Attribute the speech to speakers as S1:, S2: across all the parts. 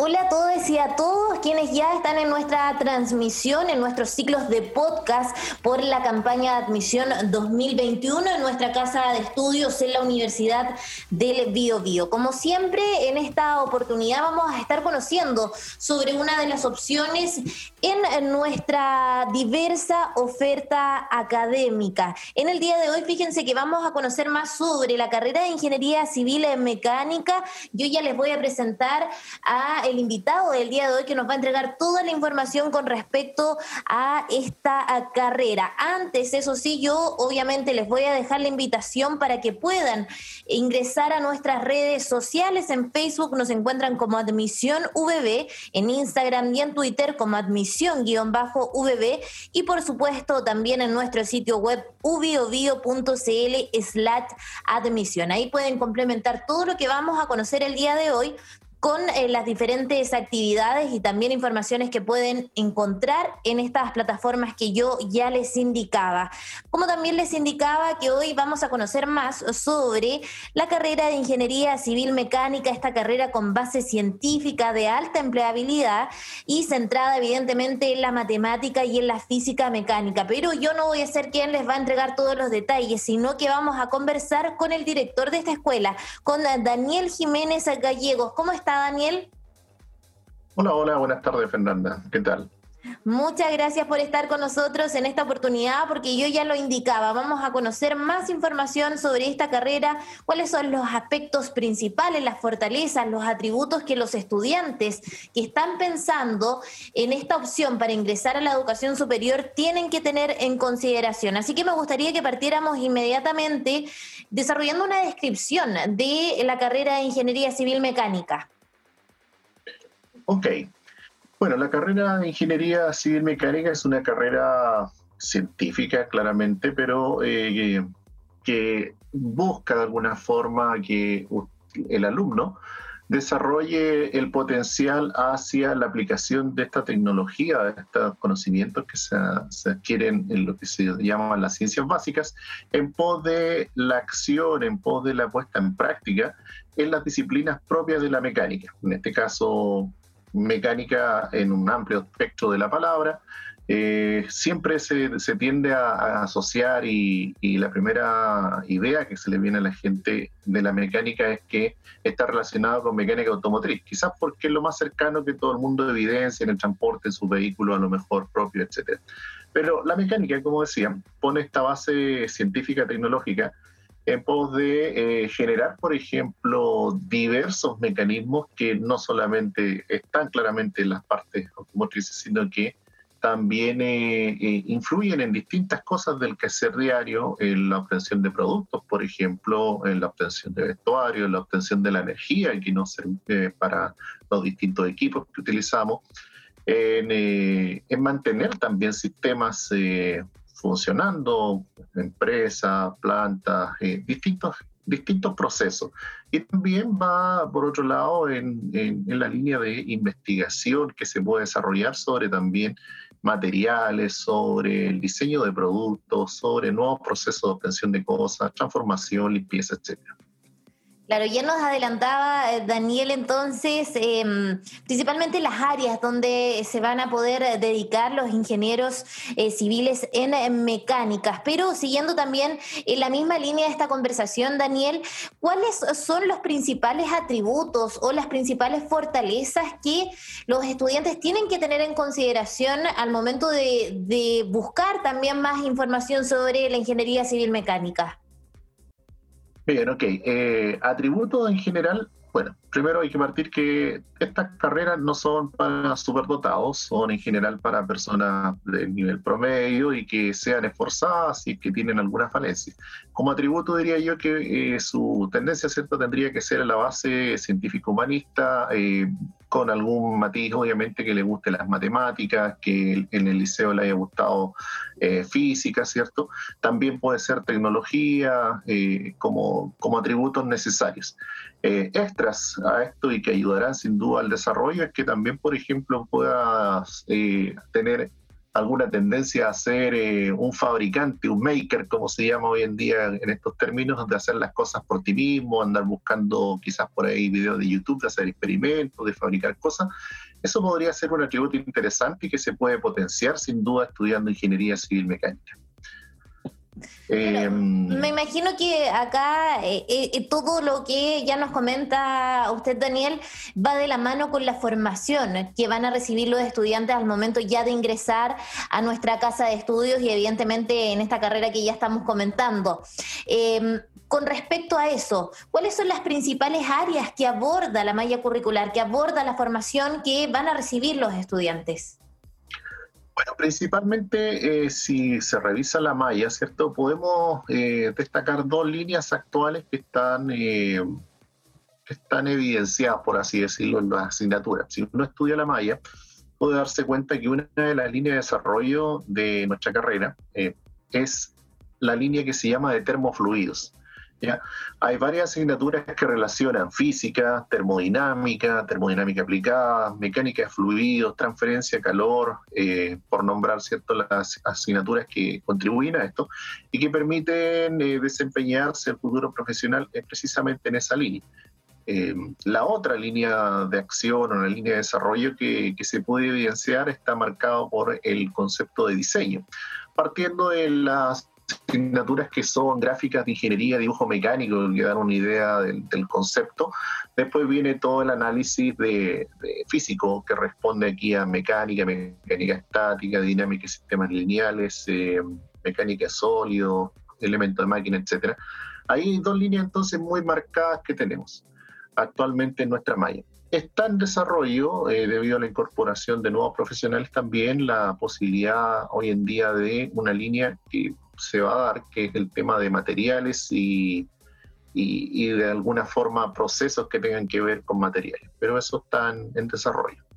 S1: Hola a todos y a todos quienes ya están en nuestra transmisión, en nuestros ciclos de podcast por la campaña de admisión 2021 en nuestra casa de estudios en la Universidad del Bio Bio. Como siempre, en esta oportunidad vamos a estar conociendo sobre una de las opciones en nuestra diversa oferta académica. En el día de hoy, fíjense que vamos a conocer más sobre la carrera de Ingeniería Civil en Mecánica. Yo ya les voy a presentar a el invitado del día de hoy que nos va a entregar toda la información con respecto a esta carrera. Antes, eso sí, yo obviamente les voy a dejar la invitación para que puedan ingresar a nuestras redes sociales. En Facebook nos encuentran como Admisión VB, en Instagram y en Twitter como Admisión-VB y por supuesto también en nuestro sitio web ubiobio.cl slash admisión. Ahí pueden complementar todo lo que vamos a conocer el día de hoy con eh, las diferentes actividades y también informaciones que pueden encontrar en estas plataformas que yo ya les indicaba. Como también les indicaba que hoy vamos a conocer más sobre la carrera de Ingeniería Civil Mecánica, esta carrera con base científica de alta empleabilidad y centrada evidentemente en la matemática y en la física mecánica. Pero yo no voy a ser quien les va a entregar todos los detalles, sino que vamos a conversar con el director de esta escuela, con Daniel Jiménez Gallegos. ¿Cómo está? Daniel?
S2: Hola, hola, buenas tardes, Fernanda. ¿Qué tal?
S1: Muchas gracias por estar con nosotros en esta oportunidad, porque yo ya lo indicaba, vamos a conocer más información sobre esta carrera, cuáles son los aspectos principales, las fortalezas, los atributos que los estudiantes que están pensando en esta opción para ingresar a la educación superior tienen que tener en consideración. Así que me gustaría que partiéramos inmediatamente desarrollando una descripción de la carrera de Ingeniería Civil Mecánica.
S2: Ok. Bueno, la carrera de Ingeniería Civil Mecánica es una carrera científica, claramente, pero eh, que busca de alguna forma que el alumno desarrolle el potencial hacia la aplicación de esta tecnología, de estos conocimientos que se, se, adquieren en lo que se llaman las ciencias básicas, en pos de la acción, en pos de la puesta en práctica en las disciplinas propias de la mecánica. En este caso, mecánica en un amplio espectro de la palabra. Eh, siempre se, tiende a, asociar y, la primera idea que se le viene a la gente de la mecánica es que está relacionado con mecánica automotriz, quizás porque es lo más cercano que todo el mundo evidencia en el transporte, en su vehículo a lo mejor propio, etc. Pero la mecánica, como decía, pone esta base científica tecnológica en pos de eh, generar, por ejemplo, diversos mecanismos que no solamente están claramente en las partes automotrices, sino que también eh, eh, influyen en distintas cosas del quehacer diario, en la obtención de productos, por ejemplo, en la obtención de vestuario, en la obtención de la energía que nos sirve para los distintos equipos que utilizamos, en, en mantener también sistemas funcionando, empresas, plantas, eh, distintos, distintos procesos. Y también va, por otro lado, en, en, la línea de investigación que se puede desarrollar sobre también materiales, sobre el diseño de productos, sobre nuevos procesos de obtención de cosas, transformación, limpieza, etcétera.
S1: Claro, ya nos adelantaba eh, Daniel entonces, em, principalmente las áreas donde se van a poder dedicar los ingenieros eh, civiles en, mecánicas, pero siguiendo también en la misma línea de esta conversación, Daniel, ¿cuáles son los principales atributos o las principales fortalezas que los estudiantes tienen que tener en consideración al momento de buscar también más información sobre la ingeniería civil mecánica?
S2: Bien, ok. Eh, atributos en general, bueno, primero hay que partir que estas carreras no son para superdotados, son en general para personas de nivel promedio y que sean esforzadas y que tienen alguna falencia. Como atributo diría yo que eh, su tendencia ¿cierto? tendría que ser la base científico-humanista, eh, con algún matiz obviamente que le guste las matemáticas, que en el liceo le haya gustado eh, física, ¿cierto? También puede ser tecnología como, como atributos necesarios. extras a esto y que ayudarán sin duda al desarrollo es que también, por ejemplo, puedas tener alguna tendencia a ser eh, un fabricante, un maker, como se llama hoy en día en estos términos, de hacer las cosas por ti mismo, andar buscando quizás por ahí videos de YouTube, de hacer experimentos, de fabricar cosas. Eso podría ser un atributo interesante que se puede potenciar sin duda estudiando ingeniería civil mecánica.
S1: Em, me imagino que acá eh, eh, todo lo que ya nos comenta usted, Daniel, va de la mano con la formación que van a recibir los estudiantes al momento ya de ingresar a nuestra casa de estudios y evidentemente en esta carrera que ya estamos comentando. Em, con respecto a eso, ¿cuáles son las principales áreas que aborda la malla curricular, que aborda la formación que van a recibir los estudiantes?
S2: Bueno, principalmente eh, si se revisa la malla, ¿cierto? Podemos eh, destacar dos líneas actuales que están, eh, están evidenciadas, por así decirlo, en las asignaturas. Si uno estudia la malla, puede darse cuenta que una de las líneas de desarrollo de nuestra carrera es la línea que se llama de termofluidos. Hay varias asignaturas que relacionan física, termodinámica, termodinámica aplicada, mecánica de fluidos, transferencia de calor, eh, por nombrar cierto las asignaturas que contribuyen a esto y que permiten eh, desempeñarse el futuro profesional precisamente en esa línea. Eh, la otra línea de acción o la línea de desarrollo que, que se puede evidenciar está marcado por el concepto de diseño. Partiendo de las asignaturas que son gráficas de ingeniería, dibujo mecánico, que dan una idea del, concepto. Después viene todo el análisis de, físico que responde aquí a mecánica, mecánica estática, dinámica de sistemas lineales, eh, mecánica sólido, elementos de máquina, etc. Hay dos líneas entonces muy marcadas que tenemos actualmente en nuestra malla. Está en desarrollo, eh, debido a la incorporación de nuevos profesionales, también la posibilidad hoy en día de una línea que se va a dar, que es el tema de materiales y, y, de alguna forma procesos que tengan que ver con materiales. Pero eso está en desarrollo.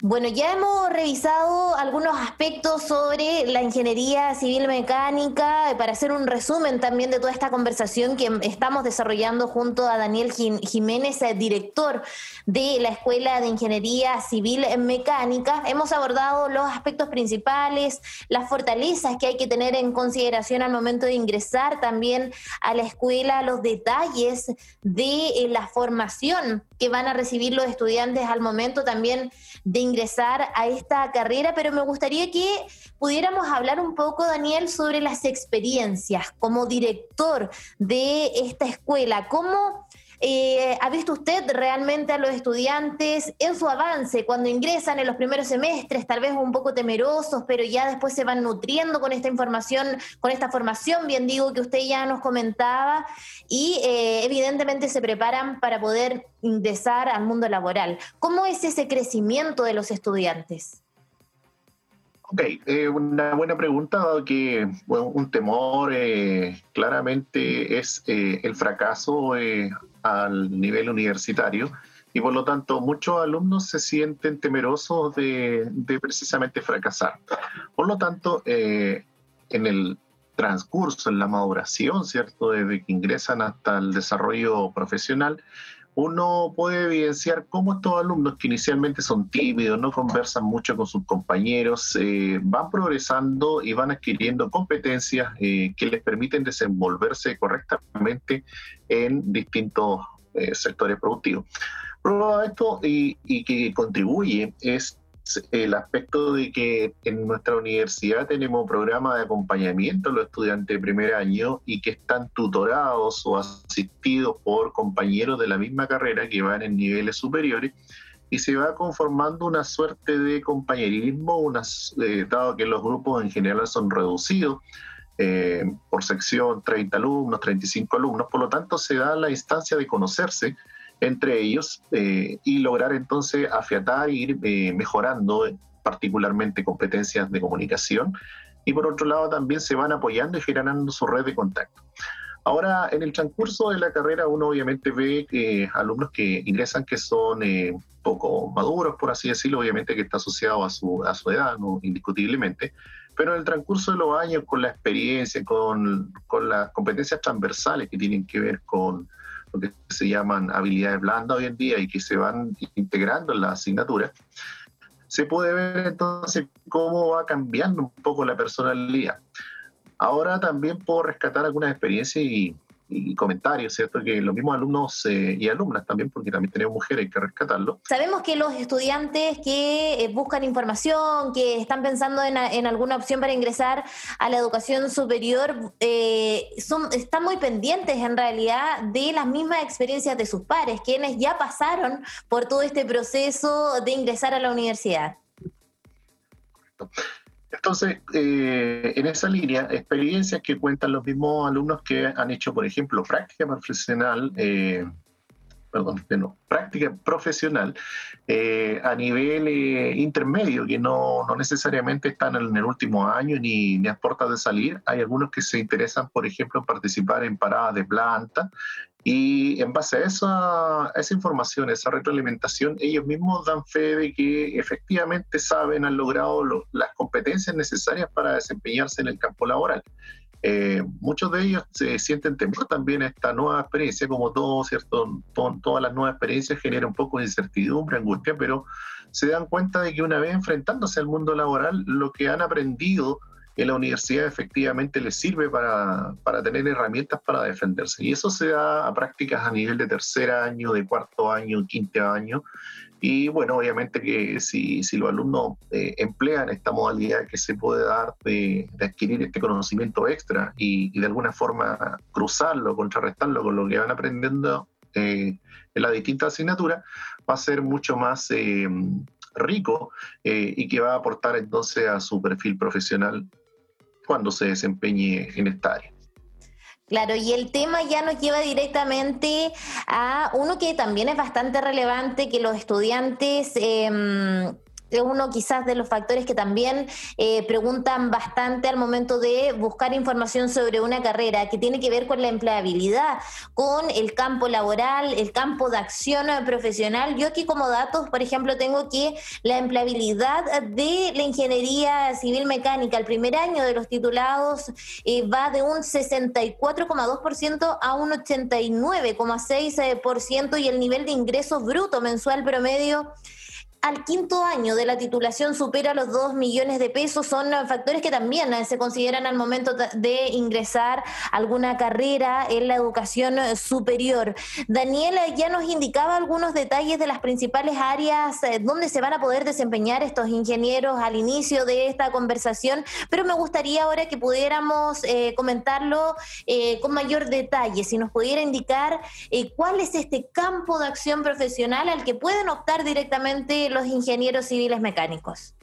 S1: Bueno, ya hemos revisado algunos aspectos sobre la ingeniería civil mecánica para hacer un resumen también de toda esta conversación que estamos desarrollando junto a Daniel Jiménez, eh, director de la Escuela de Ingeniería Civil Mecánica. Hemos abordado los aspectos principales, las fortalezas que hay que tener en consideración al momento de ingresar también a la escuela, los detalles de eh, la formación que van a recibir los estudiantes al momento también de ingresar a esta carrera, pero me gustaría que pudiéramos hablar un poco, Daniel, sobre las experiencias como director de esta escuela. ¿Cómo eh, ¿Ha visto usted realmente a los estudiantes en su avance cuando ingresan en los primeros semestres, tal vez un poco temerosos, pero ya después se van nutriendo con esta información, con esta formación, bien digo, que usted ya nos comentaba, y eh, evidentemente se preparan para poder ingresar al mundo laboral? ¿Cómo es ese crecimiento de los estudiantes?
S2: Ok, eh, una buena pregunta, dado que un temor claramente es el fracaso al nivel universitario y por lo tanto muchos alumnos se sienten temerosos de, precisamente fracasar. Por lo tanto, eh, en el transcurso, en la maduración, ¿cierto? Desde que ingresan hasta el desarrollo profesional, uno puede evidenciar cómo estos alumnos que inicialmente son tímidos, no conversan mucho con sus compañeros, eh, van progresando y van adquiriendo competencias eh, que les permiten desenvolverse correctamente en distintos eh, sectores productivos. Prueba esto y, y que contribuye es el aspecto de que en nuestra universidad tenemos programas de acompañamiento a los estudiantes de primer año y que están tutorados o asistidos por compañeros de la misma carrera que van en niveles superiores y se va conformando una suerte de compañerismo, unas, eh, dado que los grupos en general son reducidos. Eh, por sección 30 alumnos, 35 alumnos, por lo tanto se da la instancia de conocerse, entre ellos eh, y lograr entonces afiatar e ir eh, mejorando particularmente competencias de comunicación y por otro lado también se van apoyando y generando su red de contacto. Ahora, en el transcurso de la carrera uno obviamente ve que alumnos que ingresan que son eh, poco maduros, por así decirlo, obviamente que está asociado a su, a su edad, ¿no? indiscutiblemente, pero en el transcurso de los años, con la experiencia, con, con las competencias transversales que tienen que ver con lo que se llaman habilidades blandas hoy en día y que se van integrando en la asignatura, se puede ver entonces cómo va cambiando un poco la personalidad. Ahora también puedo rescatar algunas experiencias y y comentarios, ¿cierto? Que los mismos alumnos eh, y alumnas también, porque también tenemos mujeres, hay que rescatarlo.
S1: Sabemos que los estudiantes que eh, buscan información, que están pensando en, en, alguna opción para ingresar a la educación superior, eh, son, están muy pendientes en realidad de las mismas experiencias de sus pares, quienes ya pasaron por todo este proceso de ingresar a la universidad.
S2: Entonces, eh, en esa línea, experiencias que cuentan los mismos alumnos que han hecho, por ejemplo, práctica profesional, eh, perdón, no, práctica profesional eh, a nivel intermedio, que no, no, necesariamente están en el último año ni, ni a puertas de salir. Hay algunos que se interesan, por ejemplo, en participar en paradas de planta y en base a esa, esa información, esa retroalimentación, ellos mismos dan fe de que efectivamente saben, han logrado las competencias necesarias para desempeñarse en el campo laboral. Eh, muchos de ellos se sienten temor también a esta nueva experiencia, como todo, ¿cierto? todas las nuevas experiencias generan un poco de incertidumbre, angustia, pero se dan cuenta de que una vez enfrentándose al mundo laboral, lo que han aprendido en la universidad efectivamente les sirve para, para, tener herramientas para defenderse. Y eso se da a prácticas a nivel de tercer año, de cuarto año, quinto año. Y bueno, obviamente que si, si los alumnos eh, emplean esta modalidad que se puede dar de, de adquirir este conocimiento extra y, de alguna forma cruzarlo, contrarrestarlo con lo que van aprendiendo eh, en la distinta asignatura, va a ser mucho más eh, rico y que va a aportar entonces a su perfil profesional cuando se desempeñe en esta.
S1: Claro, y el tema ya nos lleva directamente a uno que también es bastante relevante, que los estudiantes es uno quizás de los factores que también eh, preguntan bastante al momento de buscar información sobre una carrera que tiene que ver con la empleabilidad, con el campo laboral, el campo de acción profesional. Yo aquí como datos, por ejemplo, tengo que la empleabilidad de la ingeniería civil mecánica, el primer año de los titulados, eh, va de un 64,2% a un 89,6% y el nivel de ingresos bruto mensual promedio al quinto año de la titulación supera los 2 millones de pesos son factores que también eh, se consideran al momento de ingresar alguna carrera en la educación eh, superior. Daniela ya nos indicaba algunos detalles de las principales áreas eh, donde se van a poder desempeñar estos ingenieros al inicio de esta conversación, pero me gustaría ahora que pudiéramos comentarlo con mayor detalle, si nos pudiera indicar cuál es este campo de acción profesional al que pueden optar directamente los ingenieros civiles mecánicos?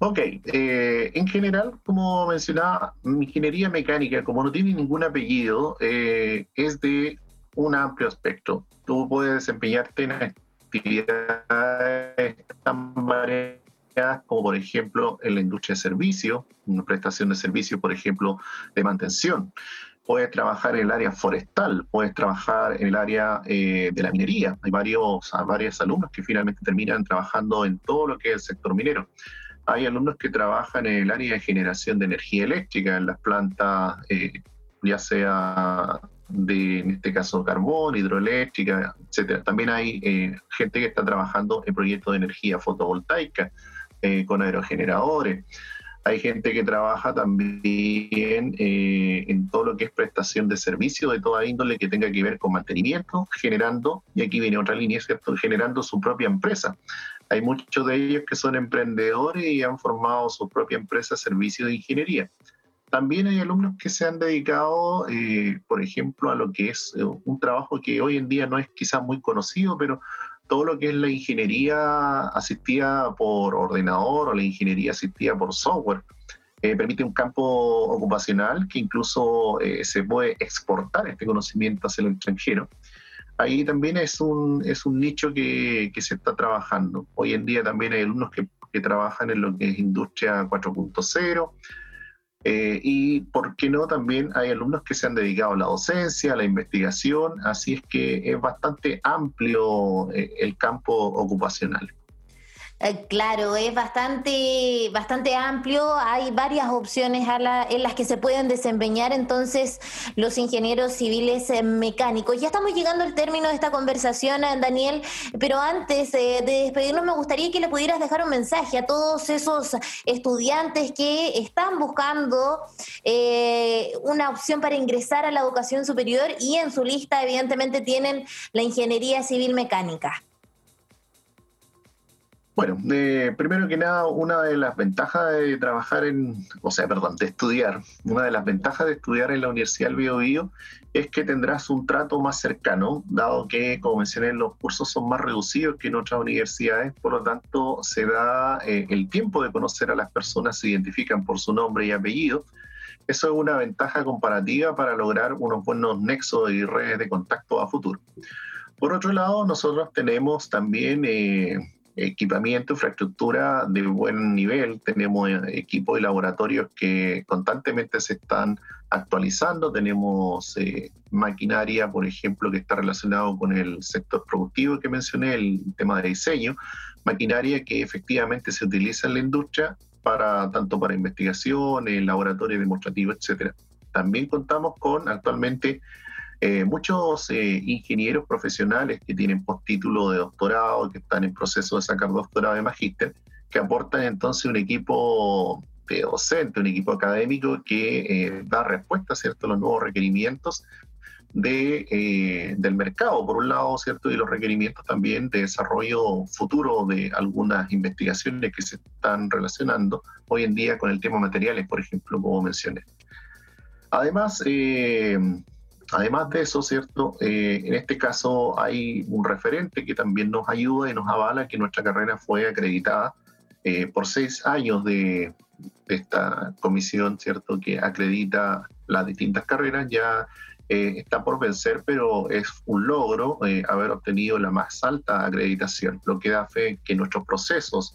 S2: Ok, eh, en general, como mencionaba, ingeniería mecánica, como no tiene ningún apellido, eh, es de un amplio aspecto. Tú puedes desempeñarte en actividades tan variadas como por ejemplo en la industria de servicio, una prestación de servicio, por ejemplo, de mantención puedes trabajar en el área forestal, puedes trabajar en el área eh, de la minería. Hay varios, alumnos que finalmente terminan trabajando en todo lo que es el sector minero. Hay alumnos que trabajan en el área de generación de energía eléctrica, en las plantas, eh, ya sea de, en este caso, carbón, hidroeléctrica, etcétera. También hay eh, gente que está trabajando en proyectos de energía fotovoltaica, con aerogeneradores. Hay gente que trabaja también eh, en todo lo que es prestación de servicio de toda índole que tenga que ver con mantenimiento, generando, y aquí viene otra línea, ¿cierto? Generando su propia empresa. Hay muchos de ellos que son emprendedores y han formado su propia empresa servicio de ingeniería. También hay alumnos que se han dedicado, eh, por ejemplo, a lo que es eh, un trabajo que hoy en día no es quizás muy conocido, pero todo lo que es la ingeniería asistida por ordenador o la ingeniería asistida por software. Eh, permite un campo ocupacional que incluso eh, se puede exportar este conocimiento hacia el extranjero. Ahí también es un, es un nicho que, que se está trabajando. Hoy en día también hay alumnos que, que trabajan en lo que es industria 4.0, eh, y, ¿por qué no? También hay alumnos que se han dedicado a la docencia, a la investigación, así es que es bastante amplio eh, el campo ocupacional.
S1: Eh, claro, es bastante, bastante amplio, hay varias opciones en las que se pueden desempeñar entonces los ingenieros civiles eh, mecánicos. Ya estamos llegando al término de esta conversación, eh, Daniel, pero antes de despedirnos me gustaría que le pudieras dejar un mensaje a todos esos estudiantes que están buscando una opción para ingresar a la educación superior y en su lista evidentemente tienen la ingeniería civil mecánica.
S2: Bueno, eh, primero que nada, una de las ventajas de trabajar en, o sea, perdón, de estudiar, una de las ventajas de estudiar en la Universidad del Bio, Bio es que tendrás un trato más cercano, dado que, como mencioné, los cursos son más reducidos que en otras universidades, por lo tanto, se da eh, el tiempo de conocer a las personas, se identifican por su nombre y apellido. Eso es una ventaja comparativa para lograr unos buenos nexos y redes de contacto a futuro. Por otro lado, nosotros tenemos también eh, equipamiento, infraestructura de buen nivel. Tenemos eh, equipos y laboratorios que constantemente se están actualizando. Tenemos eh, maquinaria, por ejemplo, que está relacionado con el sector productivo que mencioné, el tema de diseño. Maquinaria que efectivamente se utiliza en la industria para tanto para investigación, el laboratorio demostrativo, etcétera. También contamos con actualmente eh, muchos eh, ingenieros profesionales que tienen postítulo de doctorado, que están en proceso de sacar doctorado de magíster, que aportan entonces un equipo de docente, un equipo académico que eh, da respuesta ¿cierto? a los nuevos requerimientos de, del mercado, por un lado, ¿cierto? y los requerimientos también de desarrollo futuro de algunas investigaciones que se están relacionando hoy en día con el tema materiales, por ejemplo, como mencioné. Además, Además de eso, ¿cierto? Eh, en este caso hay un referente que también nos ayuda y nos avala que nuestra carrera fue acreditada eh, por seis años de, esta comisión, ¿cierto? Que acredita las distintas carreras. Ya eh, está por vencer, pero es un logro haber obtenido la más alta acreditación, lo que da fe que nuestros procesos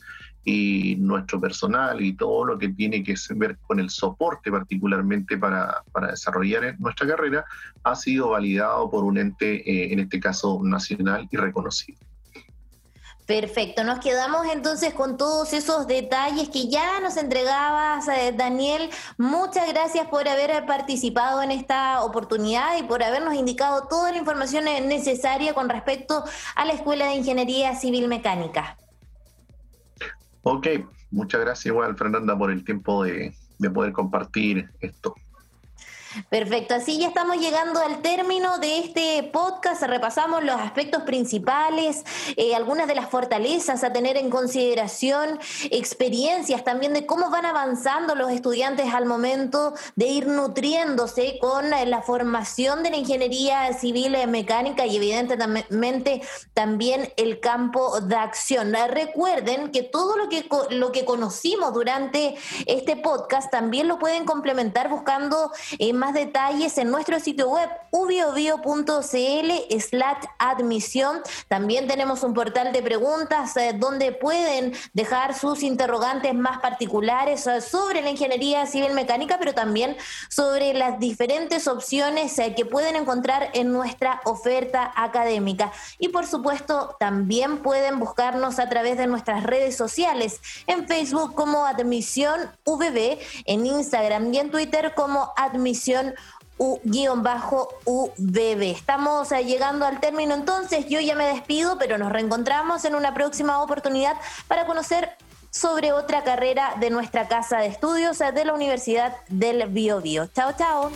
S2: y nuestro personal y todo lo que tiene que ver con el soporte particularmente para, para desarrollar nuestra carrera ha sido validado por un ente, eh, en este caso nacional y reconocido.
S1: Perfecto, nos quedamos entonces con todos esos detalles que ya nos entregabas, eh, Daniel. Muchas gracias por haber participado en esta oportunidad y por habernos indicado toda la información necesaria con respecto a la Escuela de Ingeniería Civil Mecánica.
S2: Ok, muchas gracias igual Fernanda por el tiempo de, de poder compartir esto.
S1: Perfecto, así ya estamos llegando al término de este podcast. Repasamos los aspectos principales, eh, algunas de las fortalezas a tener en consideración, experiencias también de cómo van avanzando los estudiantes al momento de ir nutriéndose con la formación de la ingeniería civil mecánica y evidentemente también el campo de acción. Recuerden que todo lo que, lo que conocimos durante este podcast también lo pueden complementar buscando eh, más detalles en nuestro sitio web ubiobio.cl slash admisión. También tenemos un portal de preguntas eh, donde pueden dejar sus interrogantes más particulares eh, sobre la ingeniería civil mecánica, pero también sobre las diferentes opciones eh, que pueden encontrar en nuestra oferta académica. Y por supuesto, también pueden buscarnos a través de nuestras redes sociales, en Facebook como Admisión VB, en Instagram y en Twitter como Admisión U-UBB. Estamos eh, llegando al término entonces, yo ya me despido, pero nos reencontramos en una próxima oportunidad para conocer sobre otra carrera de nuestra casa de estudios eh, de la Universidad del Bio Bio. Chao, chao.